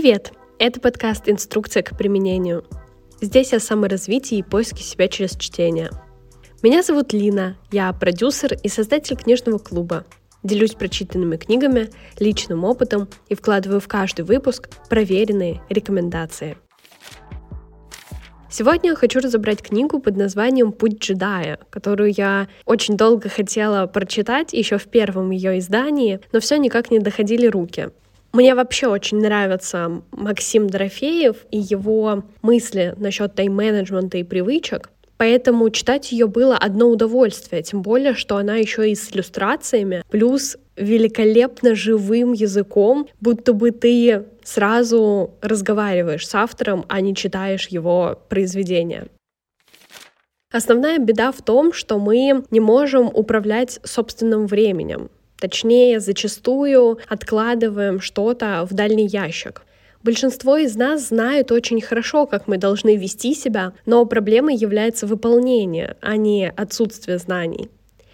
Привет! Это подкаст «Инструкция к применению». Здесь о саморазвитии и поиске себя через чтение. Меня зовут Лина, я продюсер и создатель книжного клуба. Делюсь прочитанными книгами, личным опытом и вкладываю в каждый выпуск проверенные рекомендации. Сегодня я хочу разобрать книгу под названием «Путь джедая», которую я очень долго хотела прочитать еще в первом ее издании, но все никак не доходили руки. Мне вообще очень нравится Максим Дорофеев и его мысли насчет тайм-менеджмента и привычек. Поэтому читать ее было одно удовольствие, тем более, что она еще и с иллюстрациями, плюс великолепно живым языком, будто бы ты сразу разговариваешь с автором, а не читаешь его произведение. Основная беда в том, что мы не можем управлять собственным временем. Точнее, зачастую откладываем что-то в дальний ящик. Большинство из нас знают очень хорошо, как мы должны вести себя, но проблемой является выполнение, а не отсутствие знаний.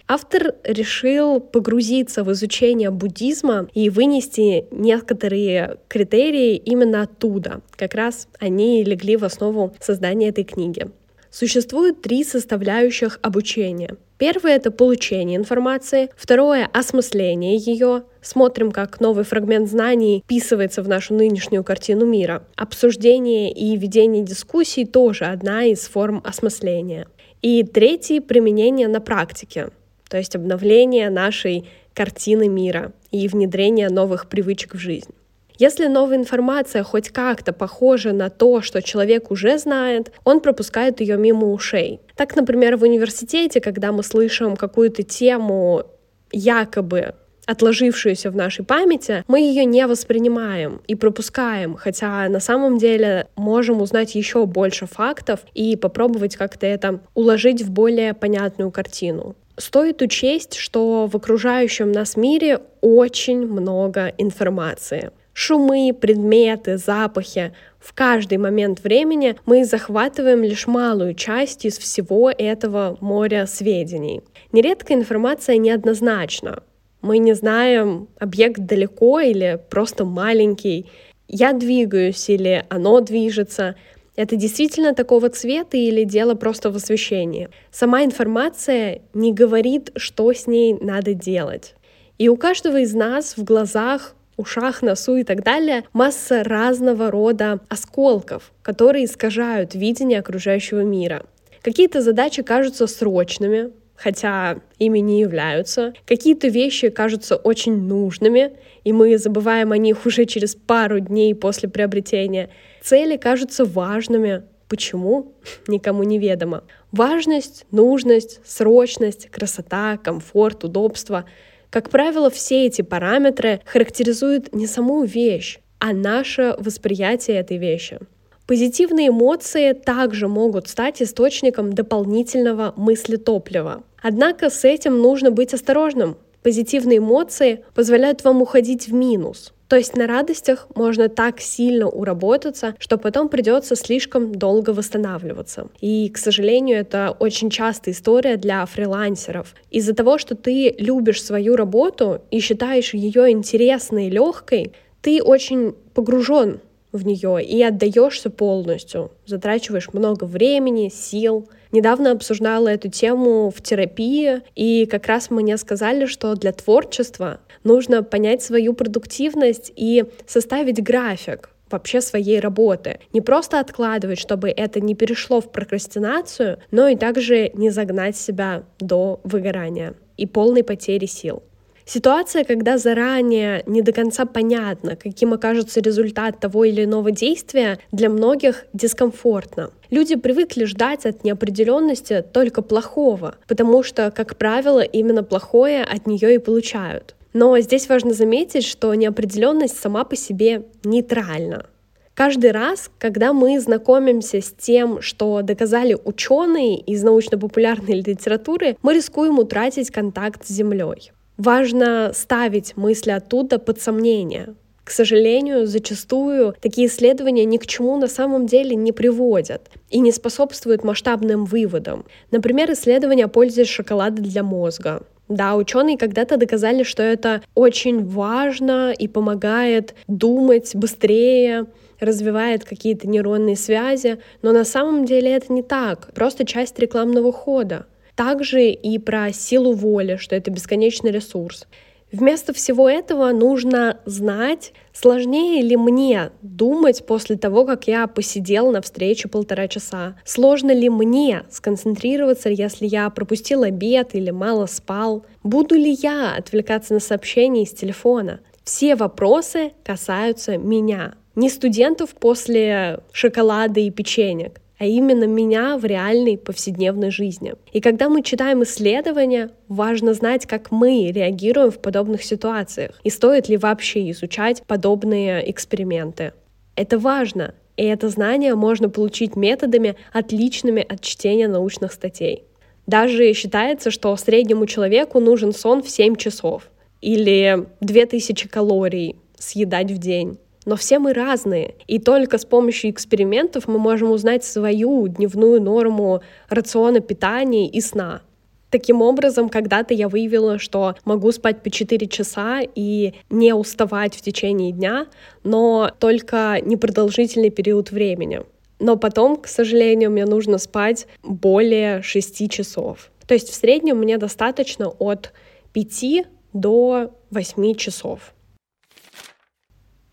Автор решил погрузиться в изучение буддизма и вынести некоторые критерии именно оттуда. Как раз они легли в основу создания этой книги. Существует три составляющих обучения. Первое — это получение информации, второе — осмысление ее. Смотрим, как новый фрагмент знаний вписывается в нашу нынешнюю картину мира. Обсуждение и ведение дискуссий тоже одна из форм осмысления. И третий — применение на практике то есть обновление нашей картины мира и внедрение новых привычек в жизнь. Если новая информация хоть как-то похожа на то, что человек уже знает, он пропускает ее мимо ушей. Так, например, в университете, когда мы слышим какую-то тему якобы отложившуюся в нашей памяти, мы ее не воспринимаем и пропускаем, хотя на самом деле можем узнать еще больше фактов и попробовать как-то это уложить в более понятную картину. Стоит учесть, что в окружающем нас мире очень много информации. Шумы, предметы, запахи. В каждый момент времени мы захватываем лишь малую часть из всего этого моря сведений. Нередко информация неоднозначна. Мы не знаем, объект далеко или просто маленький. Я двигаюсь или оно движется. Это действительно такого цвета или дело просто в освещении? Сама информация не говорит, что с ней надо делать. И у каждого из нас в глазах ушах, носу и так далее, масса разного рода осколков, которые искажают видение окружающего мира. Какие-то задачи кажутся срочными, хотя ими не являются. Какие-то вещи кажутся очень нужными, и мы забываем о них уже через пару дней после приобретения. Цели кажутся важными. Почему? Никому не ведомо. Важность, нужность, срочность, красота, комфорт, удобство. Как правило, все эти параметры характеризуют не саму вещь, а наше восприятие этой вещи. Позитивные эмоции также могут стать источником дополнительного мыслетоплива. Однако с этим нужно быть осторожным. Позитивные эмоции позволяют вам уходить в минус. То есть на радостях можно так сильно уработаться, что потом придется слишком долго восстанавливаться. И, к сожалению, это очень частая история для фрилансеров. Из-за того, что ты любишь свою работу и считаешь ее интересной и легкой, ты очень погружен в нее и отдаешься полностью, затрачиваешь много времени, сил. Недавно обсуждала эту тему в терапии, и как раз мне сказали, что для творчества нужно понять свою продуктивность и составить график вообще своей работы. Не просто откладывать, чтобы это не перешло в прокрастинацию, но и также не загнать себя до выгорания и полной потери сил. Ситуация, когда заранее не до конца понятно, каким окажется результат того или иного действия, для многих дискомфортно. Люди привыкли ждать от неопределенности только плохого, потому что, как правило, именно плохое от нее и получают. Но здесь важно заметить, что неопределенность сама по себе нейтральна. Каждый раз, когда мы знакомимся с тем, что доказали ученые из научно-популярной литературы, мы рискуем утратить контакт с Землей. Важно ставить мысли оттуда под сомнение. К сожалению, зачастую такие исследования ни к чему на самом деле не приводят и не способствуют масштабным выводам. Например, исследования о пользе шоколада для мозга. Да, ученые когда-то доказали, что это очень важно и помогает думать быстрее, развивает какие-то нейронные связи, но на самом деле это не так, просто часть рекламного хода. Также и про силу воли, что это бесконечный ресурс. Вместо всего этого нужно знать, сложнее ли мне думать после того, как я посидел на встрече полтора часа. Сложно ли мне сконцентрироваться, если я пропустил обед или мало спал. Буду ли я отвлекаться на сообщения из телефона. Все вопросы касаются меня. Не студентов после шоколада и печенек, а именно меня в реальной повседневной жизни. И когда мы читаем исследования, важно знать, как мы реагируем в подобных ситуациях и стоит ли вообще изучать подобные эксперименты. Это важно, и это знание можно получить методами, отличными от чтения научных статей. Даже считается, что среднему человеку нужен сон в 7 часов или 2000 калорий съедать в день. Но все мы разные, и только с помощью экспериментов мы можем узнать свою дневную норму рациона питания и сна. Таким образом, когда-то я выявила, что могу спать по 4 часа и не уставать в течение дня, но только непродолжительный период времени. Но потом, к сожалению, мне нужно спать более 6 часов. То есть в среднем мне достаточно от 5 до 8 часов.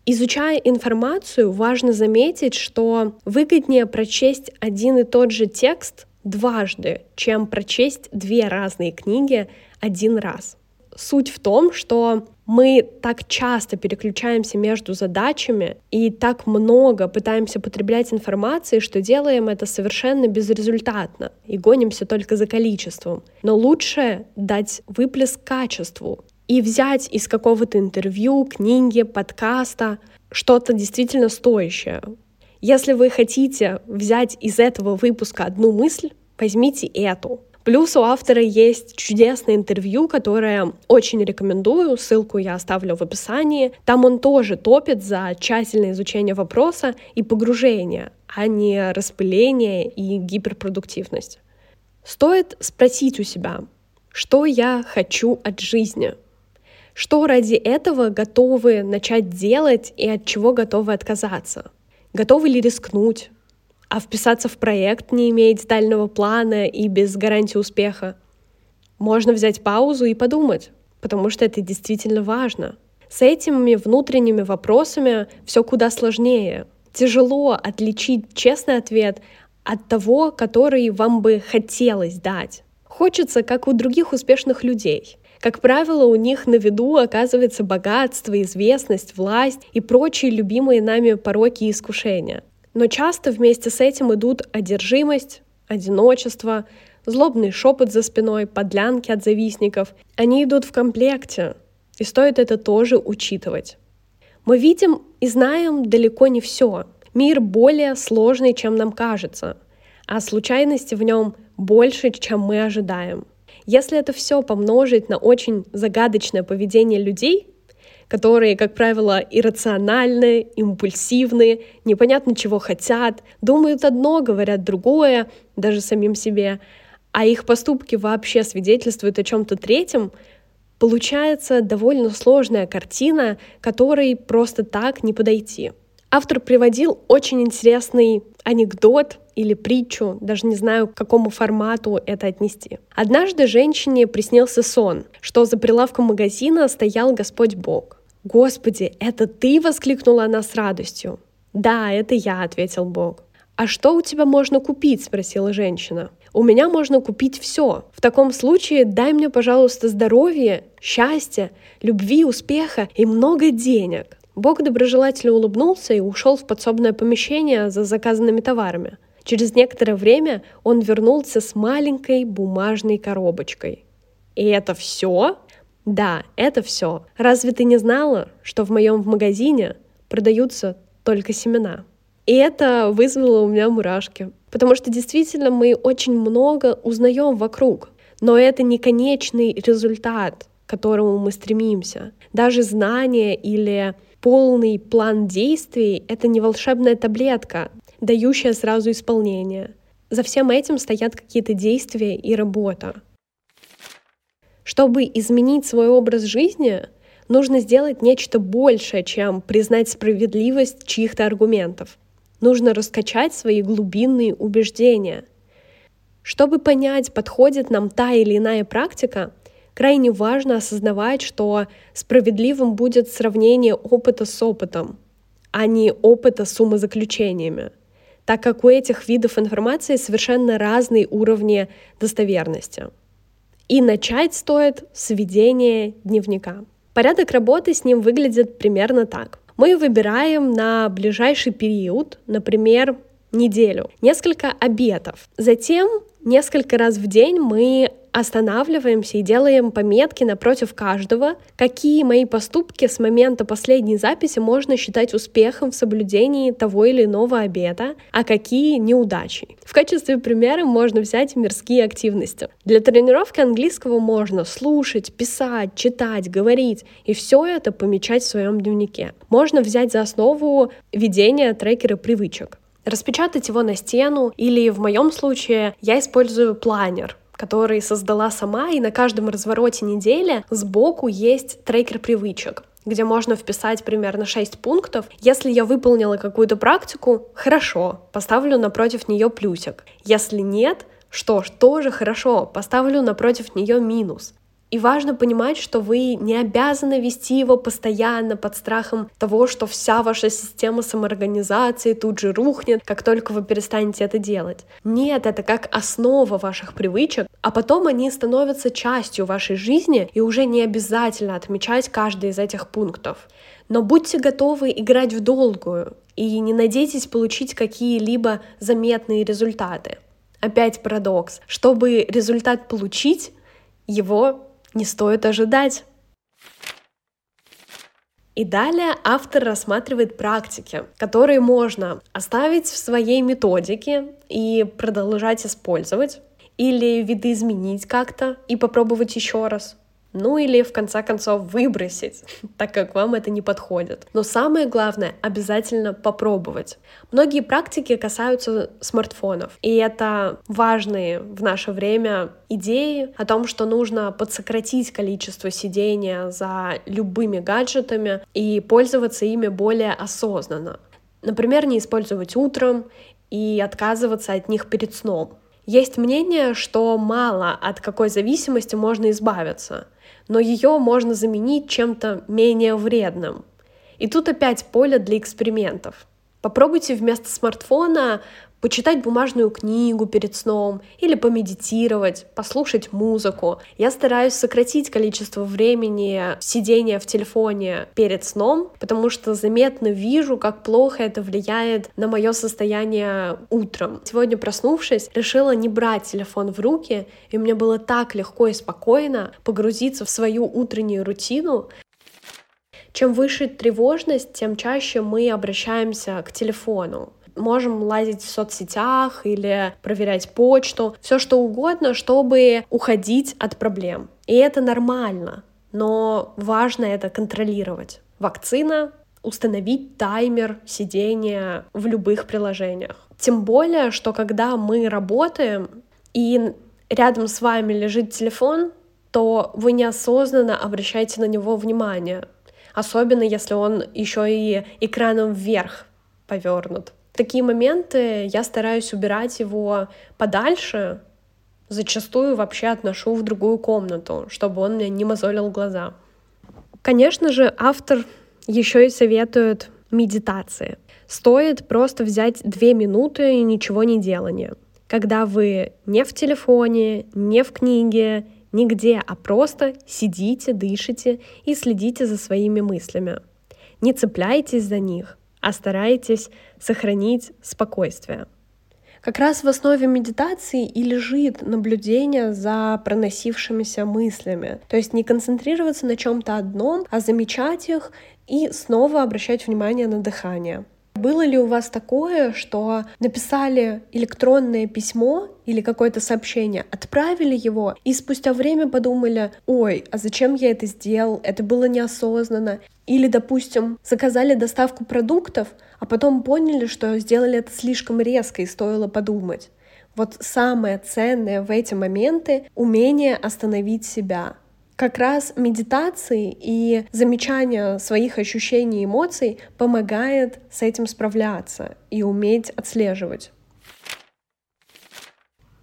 Изучая информацию, важно заметить, что выгоднее прочесть один и тот же текст дважды, чем прочесть две разные книги один раз. Суть в том, что мы так часто переключаемся между задачами и так много пытаемся потреблять информации, что делаем это совершенно безрезультатно и гонимся только за количеством. Но лучше дать выплеск качеству и взять из какого-то интервью, книги, подкаста что-то действительно стоящее. Если вы хотите взять из этого выпуска одну мысль, возьмите эту. Плюс у автора есть чудесное интервью, которое очень рекомендую, ссылку я оставлю в описании. Там он тоже топит за тщательное изучение вопроса и погружение, а не распыление и гиперпродуктивность. Стоит спросить у себя, что я хочу от жизни — что ради этого готовы начать делать и от чего готовы отказаться? Готовы ли рискнуть? А вписаться в проект, не имея детального плана и без гарантии успеха? Можно взять паузу и подумать, потому что это действительно важно. С этими внутренними вопросами все куда сложнее. Тяжело отличить честный ответ от того, который вам бы хотелось дать. Хочется, как у других успешных людей, как правило, у них на виду оказывается богатство, известность, власть и прочие любимые нами пороки и искушения. Но часто вместе с этим идут одержимость, одиночество, злобный шепот за спиной, подлянки от завистников. Они идут в комплекте, и стоит это тоже учитывать. Мы видим и знаем далеко не все. Мир более сложный, чем нам кажется, а случайности в нем больше, чем мы ожидаем. Если это все помножить на очень загадочное поведение людей, которые, как правило, иррациональные, импульсивные, непонятно чего хотят, думают одно, говорят другое, даже самим себе, а их поступки вообще свидетельствуют о чем-то третьем, получается довольно сложная картина, которой просто так не подойти. Автор приводил очень интересный анекдот или притчу, даже не знаю, к какому формату это отнести. Однажды женщине приснился сон, что за прилавком магазина стоял Господь Бог. «Господи, это ты?» — воскликнула она с радостью. «Да, это я», — ответил Бог. «А что у тебя можно купить?» — спросила женщина. «У меня можно купить все. В таком случае дай мне, пожалуйста, здоровье, счастья, любви, успеха и много денег». Бог доброжелательно улыбнулся и ушел в подсобное помещение за заказанными товарами. Через некоторое время он вернулся с маленькой бумажной коробочкой. И это все? Да, это все. Разве ты не знала, что в моем магазине продаются только семена? И это вызвало у меня мурашки. Потому что действительно мы очень много узнаем вокруг. Но это не конечный результат, к которому мы стремимся. Даже знание или полный план действий — это не волшебная таблетка, дающая сразу исполнение. За всем этим стоят какие-то действия и работа. Чтобы изменить свой образ жизни, нужно сделать нечто большее, чем признать справедливость чьих-то аргументов. Нужно раскачать свои глубинные убеждения. Чтобы понять, подходит нам та или иная практика, крайне важно осознавать, что справедливым будет сравнение опыта с опытом, а не опыта с умозаключениями, так как у этих видов информации совершенно разные уровни достоверности. И начать стоит с ведения дневника. Порядок работы с ним выглядит примерно так. Мы выбираем на ближайший период, например, неделю, несколько обетов. Затем несколько раз в день мы останавливаемся и делаем пометки напротив каждого, какие мои поступки с момента последней записи можно считать успехом в соблюдении того или иного обета, а какие неудачей. В качестве примера можно взять мирские активности. Для тренировки английского можно слушать, писать, читать, говорить, и все это помечать в своем дневнике. Можно взять за основу ведение трекера привычек распечатать его на стену, или в моем случае я использую планер, который создала сама, и на каждом развороте недели сбоку есть трекер привычек где можно вписать примерно 6 пунктов. Если я выполнила какую-то практику, хорошо, поставлю напротив нее плюсик. Если нет, что ж, тоже хорошо, поставлю напротив нее минус. И важно понимать, что вы не обязаны вести его постоянно под страхом того, что вся ваша система самоорганизации тут же рухнет, как только вы перестанете это делать. Нет, это как основа ваших привычек, а потом они становятся частью вашей жизни, и уже не обязательно отмечать каждый из этих пунктов. Но будьте готовы играть в долгую и не надейтесь получить какие-либо заметные результаты. Опять парадокс. Чтобы результат получить, его не стоит ожидать. И далее автор рассматривает практики, которые можно оставить в своей методике и продолжать использовать, или видоизменить как-то и попробовать еще раз ну или в конце концов выбросить, так как вам это не подходит. Но самое главное, обязательно попробовать. Многие практики касаются смартфонов, и это важные в наше время идеи о том, что нужно подсократить количество сидения за любыми гаджетами и пользоваться ими более осознанно. Например, не использовать утром и отказываться от них перед сном. Есть мнение, что мало от какой зависимости можно избавиться но ее можно заменить чем-то менее вредным. И тут опять поле для экспериментов. Попробуйте вместо смартфона почитать бумажную книгу перед сном или помедитировать, послушать музыку. Я стараюсь сократить количество времени сидения в телефоне перед сном, потому что заметно вижу, как плохо это влияет на мое состояние утром. Сегодня, проснувшись, решила не брать телефон в руки, и мне было так легко и спокойно погрузиться в свою утреннюю рутину, чем выше тревожность, тем чаще мы обращаемся к телефону можем лазить в соцсетях или проверять почту, все что угодно, чтобы уходить от проблем. И это нормально, но важно это контролировать. Вакцина установить таймер сидения в любых приложениях. Тем более, что когда мы работаем и рядом с вами лежит телефон, то вы неосознанно обращаете на него внимание, особенно если он еще и экраном вверх повернут такие моменты я стараюсь убирать его подальше, зачастую вообще отношу в другую комнату, чтобы он мне не мозолил глаза. Конечно же, автор еще и советует медитации. Стоит просто взять две минуты и ничего не делания. Когда вы не в телефоне, не в книге, нигде, а просто сидите, дышите и следите за своими мыслями. Не цепляйтесь за них, а старайтесь сохранить спокойствие. Как раз в основе медитации и лежит наблюдение за проносившимися мыслями. То есть не концентрироваться на чем-то одном, а замечать их и снова обращать внимание на дыхание. Было ли у вас такое, что написали электронное письмо или какое-то сообщение, отправили его, и спустя время подумали, ой, а зачем я это сделал, это было неосознанно. Или, допустим, заказали доставку продуктов, а потом поняли, что сделали это слишком резко и стоило подумать. Вот самое ценное в эти моменты — умение остановить себя, Как раз медитации и замечание своих ощущений и эмоций помогает с этим справляться и уметь отслеживать.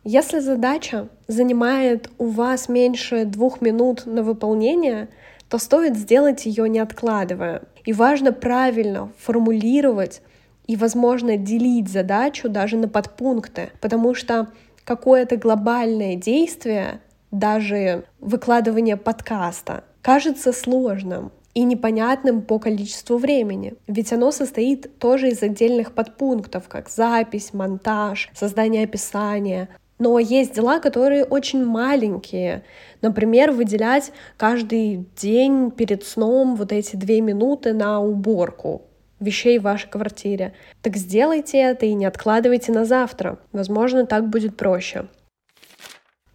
Если задача занимает у вас меньше двух минут на выполнение, то стоит сделать ее не откладывая. И важно правильно формулировать и, возможно, делить задачу даже на подпункты, потому что какое-то глобальное действие, даже выкладывание подкаста, кажется сложным и непонятным по количеству времени. Ведь оно состоит тоже из отдельных подпунктов, как запись, монтаж, создание описания, но есть дела, которые очень маленькие. Например, выделять каждый день перед сном вот эти две минуты на уборку вещей в вашей квартире. Так сделайте это и не откладывайте на завтра. Возможно, так будет проще.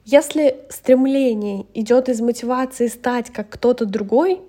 Если стремление идет из мотивации стать как кто-то другой,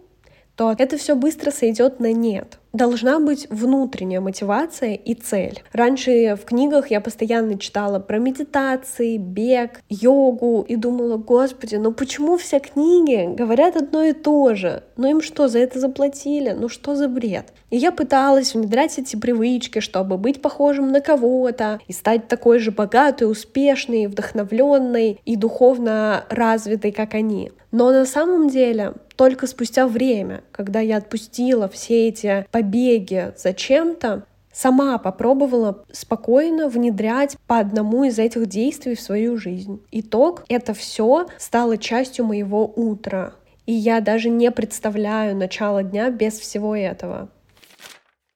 то это все быстро сойдет на нет должна быть внутренняя мотивация и цель. Раньше в книгах я постоянно читала про медитации, бег, йогу и думала, господи, ну почему все книги говорят одно и то же? Ну им что, за это заплатили? Ну что за бред? И я пыталась внедрять эти привычки, чтобы быть похожим на кого-то и стать такой же богатой, успешной, вдохновленной и духовно развитой, как они. Но на самом деле только спустя время, когда я отпустила все эти побеги зачем-то, сама попробовала спокойно внедрять по одному из этих действий в свою жизнь. Итог — это все стало частью моего утра. И я даже не представляю начало дня без всего этого.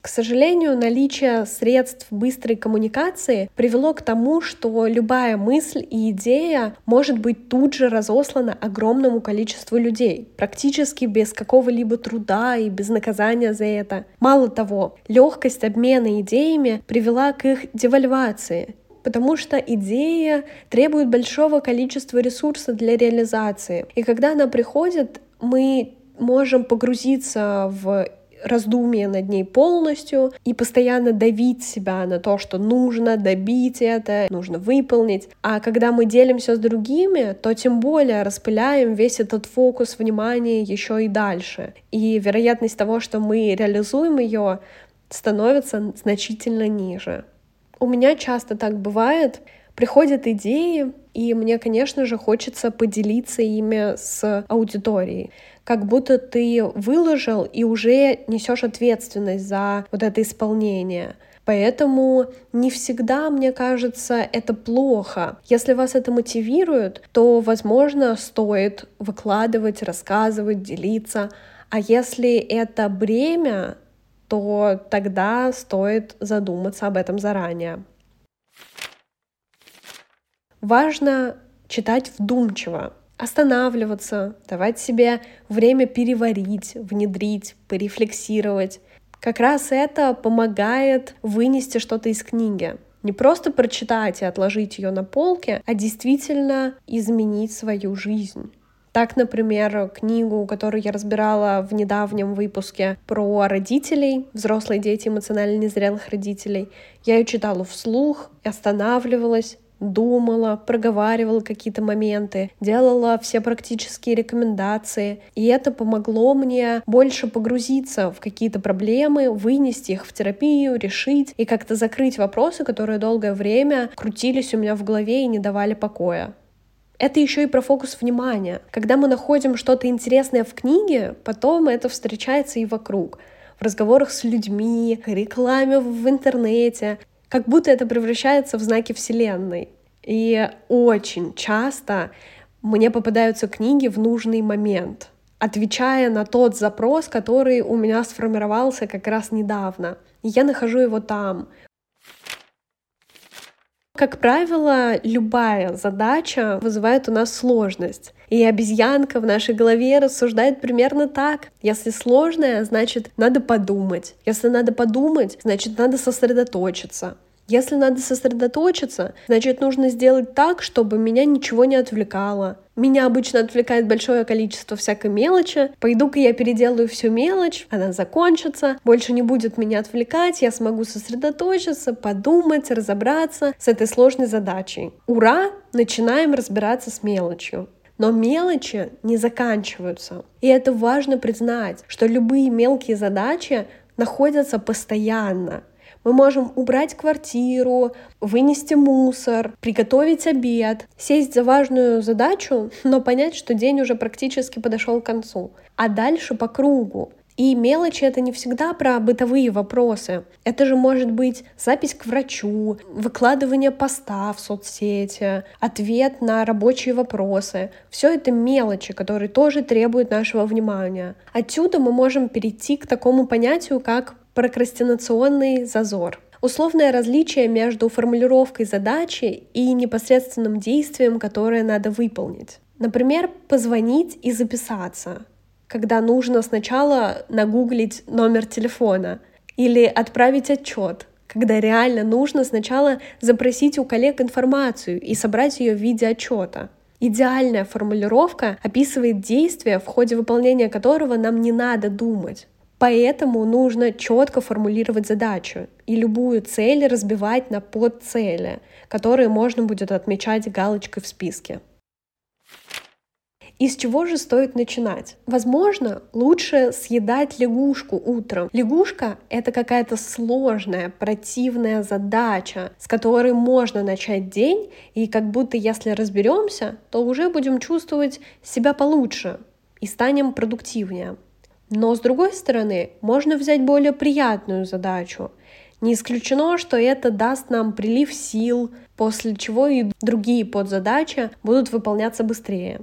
К сожалению, наличие средств быстрой коммуникации привело к тому, что любая мысль и идея может быть тут же разослана огромному количеству людей, практически без какого-либо труда и без наказания за это. Мало того, легкость обмена идеями привела к их девальвации, потому что идея требует большого количества ресурсов для реализации. И когда она приходит, мы можем погрузиться в раздумие над ней полностью и постоянно давить себя на то, что нужно добить это, нужно выполнить. А когда мы делимся с другими, то тем более распыляем весь этот фокус внимания еще и дальше. И вероятность того, что мы реализуем ее, становится значительно ниже. У меня часто так бывает. Приходят идеи, и мне, конечно же, хочется поделиться ими с аудиторией как будто ты выложил и уже несешь ответственность за вот это исполнение. Поэтому не всегда, мне кажется, это плохо. Если вас это мотивирует, то, возможно, стоит выкладывать, рассказывать, делиться. А если это бремя, то тогда стоит задуматься об этом заранее. Важно читать вдумчиво, останавливаться, давать себе время переварить, внедрить, порефлексировать. Как раз это помогает вынести что-то из книги. Не просто прочитать и отложить ее на полке, а действительно изменить свою жизнь. Так, например, книгу, которую я разбирала в недавнем выпуске про родителей, взрослые дети эмоционально незрелых родителей, я ее читала вслух, останавливалась, думала, проговаривала какие-то моменты, делала все практические рекомендации. И это помогло мне больше погрузиться в какие-то проблемы, вынести их в терапию, решить и как-то закрыть вопросы, которые долгое время крутились у меня в голове и не давали покоя. Это еще и про фокус внимания. Когда мы находим что-то интересное в книге, потом это встречается и вокруг в разговорах с людьми, рекламе в интернете как будто это превращается в знаки Вселенной. И очень часто мне попадаются книги в нужный момент, отвечая на тот запрос, который у меня сформировался как раз недавно. И я нахожу его там. Как правило, любая задача вызывает у нас сложность. И обезьянка в нашей голове рассуждает примерно так. Если сложное, значит, надо подумать. Если надо подумать, значит, надо сосредоточиться. Если надо сосредоточиться, значит, нужно сделать так, чтобы меня ничего не отвлекало. Меня обычно отвлекает большое количество всякой мелочи. Пойду-ка я переделаю всю мелочь, она закончится, больше не будет меня отвлекать, я смогу сосредоточиться, подумать, разобраться с этой сложной задачей. Ура! Начинаем разбираться с мелочью. Но мелочи не заканчиваются. И это важно признать, что любые мелкие задачи находятся постоянно. Мы можем убрать квартиру, вынести мусор, приготовить обед, сесть за важную задачу, но понять, что день уже практически подошел к концу. А дальше по кругу. И мелочи это не всегда про бытовые вопросы. Это же может быть запись к врачу, выкладывание поста в соцсети, ответ на рабочие вопросы. Все это мелочи, которые тоже требуют нашего внимания. Отсюда мы можем перейти к такому понятию, как прокрастинационный зазор. Условное различие между формулировкой задачи и непосредственным действием, которое надо выполнить. Например, позвонить и записаться, когда нужно сначала нагуглить номер телефона, или отправить отчет, когда реально нужно сначала запросить у коллег информацию и собрать ее в виде отчета. Идеальная формулировка описывает действие, в ходе выполнения которого нам не надо думать. Поэтому нужно четко формулировать задачу и любую цель разбивать на подцели, которые можно будет отмечать галочкой в списке. И с чего же стоит начинать? Возможно, лучше съедать лягушку утром. Лягушка — это какая-то сложная, противная задача, с которой можно начать день, и как будто если разберемся, то уже будем чувствовать себя получше и станем продуктивнее. Но с другой стороны, можно взять более приятную задачу. Не исключено, что это даст нам прилив сил, после чего и другие подзадачи будут выполняться быстрее.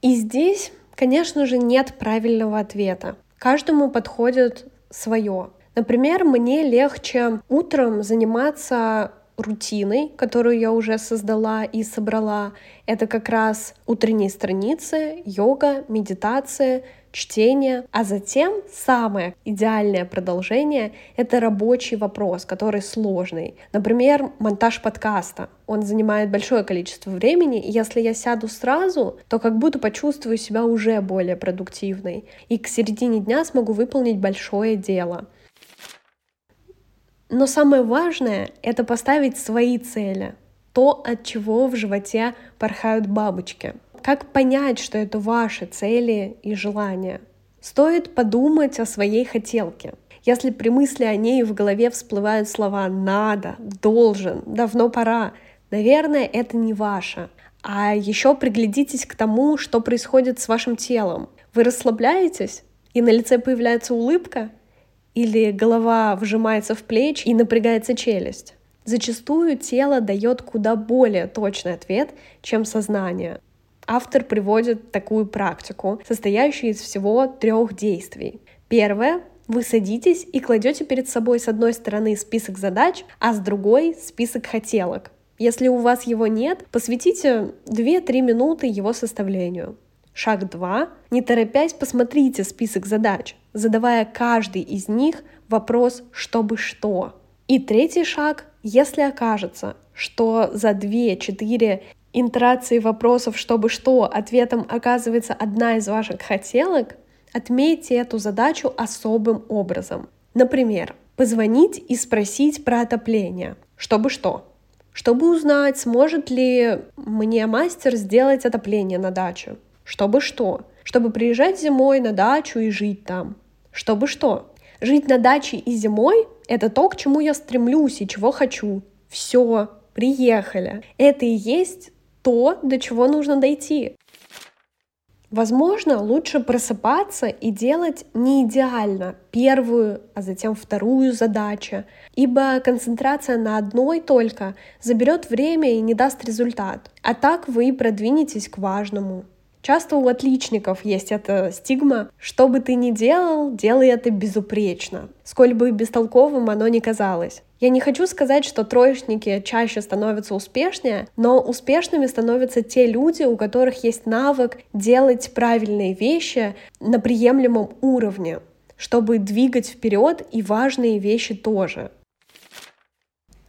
И здесь, конечно же, нет правильного ответа. Каждому подходит свое. Например, мне легче утром заниматься рутиной, которую я уже создала и собрала. Это как раз утренние страницы, йога, медитация, чтение, а затем самое идеальное продолжение — это рабочий вопрос, который сложный. Например, монтаж подкаста. Он занимает большое количество времени, и если я сяду сразу, то как будто почувствую себя уже более продуктивной, и к середине дня смогу выполнить большое дело. Но самое важное — это поставить свои цели, то, от чего в животе порхают бабочки — как понять, что это ваши цели и желания? Стоит подумать о своей хотелке. Если при мысли о ней в голове всплывают слова «надо», «должен», «давно пора», наверное, это не ваше. А еще приглядитесь к тому, что происходит с вашим телом. Вы расслабляетесь, и на лице появляется улыбка, или голова вжимается в плечи и напрягается челюсть. Зачастую тело дает куда более точный ответ, чем сознание автор приводит такую практику, состоящую из всего трех действий. Первое вы садитесь и кладете перед собой с одной стороны список задач, а с другой список хотелок. Если у вас его нет, посвятите 2-3 минуты его составлению. Шаг 2. Не торопясь, посмотрите список задач, задавая каждый из них вопрос «чтобы что?». И третий шаг. Если окажется, что за 2-4 интерации вопросов «чтобы что» ответом оказывается одна из ваших хотелок, отметьте эту задачу особым образом. Например, позвонить и спросить про отопление. Чтобы что? Чтобы узнать, сможет ли мне мастер сделать отопление на даче. Чтобы что? Чтобы приезжать зимой на дачу и жить там. Чтобы что? Жить на даче и зимой — это то, к чему я стремлюсь и чего хочу. Все, приехали. Это и есть то, до чего нужно дойти. Возможно, лучше просыпаться и делать не идеально первую, а затем вторую задачу, ибо концентрация на одной только заберет время и не даст результат. А так вы продвинетесь к важному. Часто у отличников есть эта стигма «что бы ты ни делал, делай это безупречно», сколь бы бестолковым оно ни казалось. Я не хочу сказать, что троечники чаще становятся успешнее, но успешными становятся те люди, у которых есть навык делать правильные вещи на приемлемом уровне, чтобы двигать вперед и важные вещи тоже.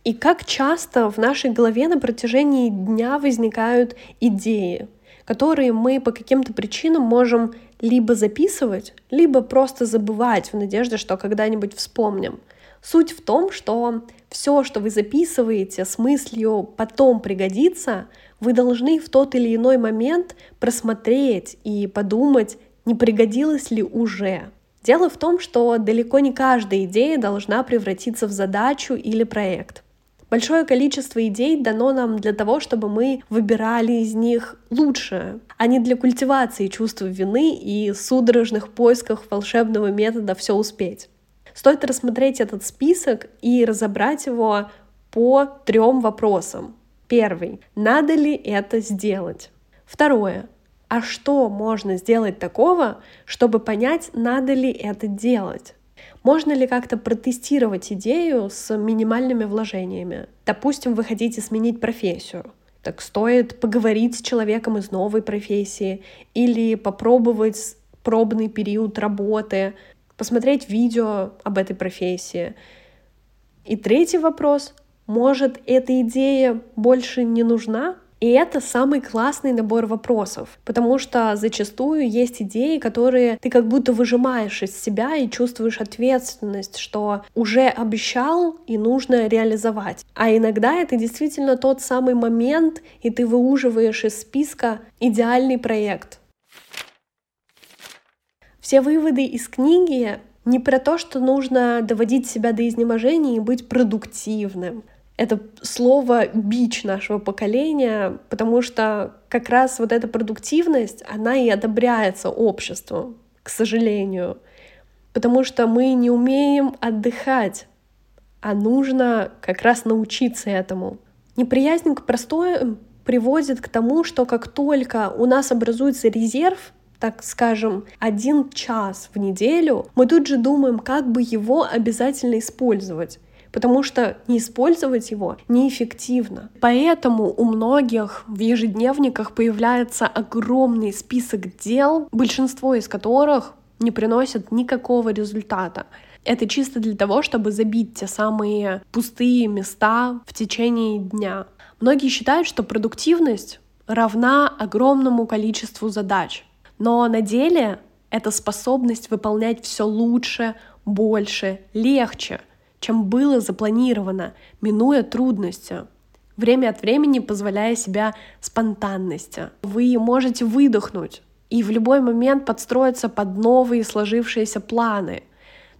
И как часто в нашей голове на протяжении дня возникают идеи, которые мы по каким-то причинам можем либо записывать, либо просто забывать в надежде, что когда-нибудь вспомним. Суть в том, что все, что вы записываете с мыслью потом пригодится, вы должны в тот или иной момент просмотреть и подумать, не пригодилось ли уже. Дело в том, что далеко не каждая идея должна превратиться в задачу или проект. Большое количество идей дано нам для того, чтобы мы выбирали из них лучшее, а не для культивации чувства вины и судорожных поисках волшебного метода все успеть. Стоит рассмотреть этот список и разобрать его по трем вопросам. Первый. Надо ли это сделать? Второе а что можно сделать такого, чтобы понять, надо ли это делать. Можно ли как-то протестировать идею с минимальными вложениями? Допустим, вы хотите сменить профессию. Так стоит поговорить с человеком из новой профессии или попробовать пробный период работы, посмотреть видео об этой профессии. И третий вопрос. Может, эта идея больше не нужна? И это самый классный набор вопросов, потому что зачастую есть идеи, которые ты как будто выжимаешь из себя и чувствуешь ответственность, что уже обещал и нужно реализовать. А иногда это действительно тот самый момент, и ты выуживаешь из списка идеальный проект. Все выводы из книги не про то, что нужно доводить себя до изнеможения и быть продуктивным это слово бич нашего поколения, потому что как раз вот эта продуктивность, она и одобряется обществом, к сожалению, потому что мы не умеем отдыхать, а нужно как раз научиться этому. Неприязнь к простой приводит к тому, что как только у нас образуется резерв, так скажем, один час в неделю, мы тут же думаем, как бы его обязательно использовать потому что не использовать его неэффективно. Поэтому у многих в ежедневниках появляется огромный список дел, большинство из которых не приносят никакого результата. Это чисто для того, чтобы забить те самые пустые места в течение дня. Многие считают, что продуктивность равна огромному количеству задач. Но на деле это способность выполнять все лучше, больше, легче — чем было запланировано, минуя трудности, время от времени позволяя себя спонтанности. Вы можете выдохнуть и в любой момент подстроиться под новые сложившиеся планы.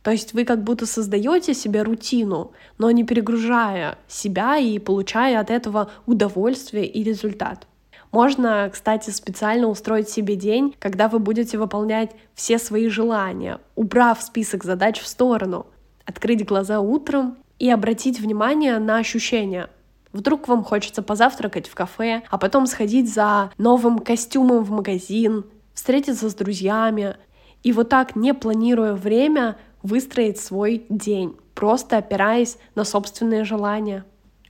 То есть вы как будто создаете себе рутину, но не перегружая себя и получая от этого удовольствие и результат. Можно, кстати, специально устроить себе день, когда вы будете выполнять все свои желания, убрав список задач в сторону открыть глаза утром и обратить внимание на ощущения. Вдруг вам хочется позавтракать в кафе, а потом сходить за новым костюмом в магазин, встретиться с друзьями. И вот так, не планируя время, выстроить свой день, просто опираясь на собственные желания.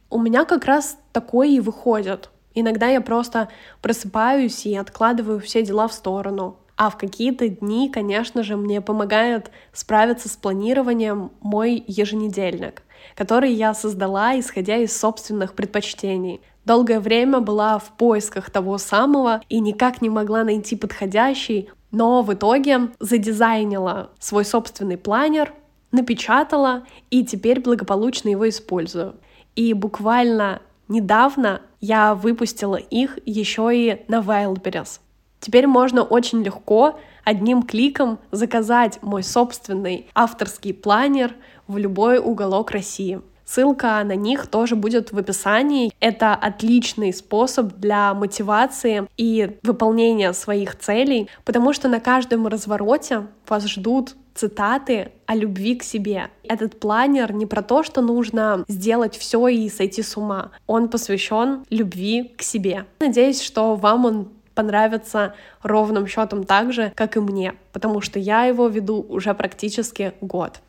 У меня как раз такое и выходит. Иногда я просто просыпаюсь и откладываю все дела в сторону. А в какие-то дни, конечно же, мне помогает справиться с планированием мой еженедельник, который я создала, исходя из собственных предпочтений. Долгое время была в поисках того самого и никак не могла найти подходящий, но в итоге задизайнила свой собственный планер, напечатала и теперь благополучно его использую. И буквально недавно я выпустила их еще и на Wildberries. Теперь можно очень легко одним кликом заказать мой собственный авторский планер в любой уголок России. Ссылка на них тоже будет в описании. Это отличный способ для мотивации и выполнения своих целей, потому что на каждом развороте вас ждут цитаты о любви к себе. Этот планер не про то, что нужно сделать все и сойти с ума. Он посвящен любви к себе. Надеюсь, что вам он понравится ровным счетом так же, как и мне, потому что я его веду уже практически год.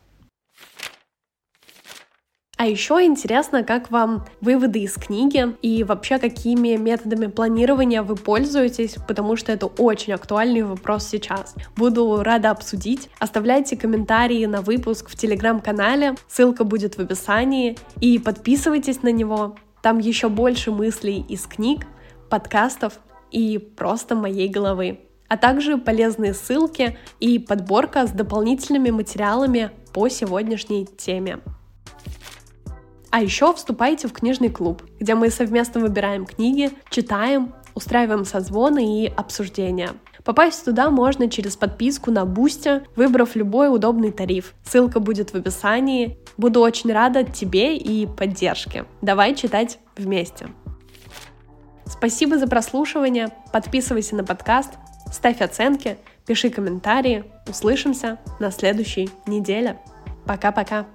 А еще интересно, как вам выводы из книги и вообще какими методами планирования вы пользуетесь, потому что это очень актуальный вопрос сейчас. Буду рада обсудить. Оставляйте комментарии на выпуск в телеграм-канале, ссылка будет в описании, и подписывайтесь на него. Там еще больше мыслей из книг, подкастов и просто моей головы, а также полезные ссылки и подборка с дополнительными материалами по сегодняшней теме. А еще вступайте в книжный клуб, где мы совместно выбираем книги, читаем, устраиваем созвоны и обсуждения. Попасть туда можно через подписку на Boosty, выбрав любой удобный тариф. Ссылка будет в описании. Буду очень рада тебе и поддержке. Давай читать вместе. Спасибо за прослушивание. Подписывайся на подкаст, ставь оценки, пиши комментарии. Услышимся на следующей неделе. Пока-пока.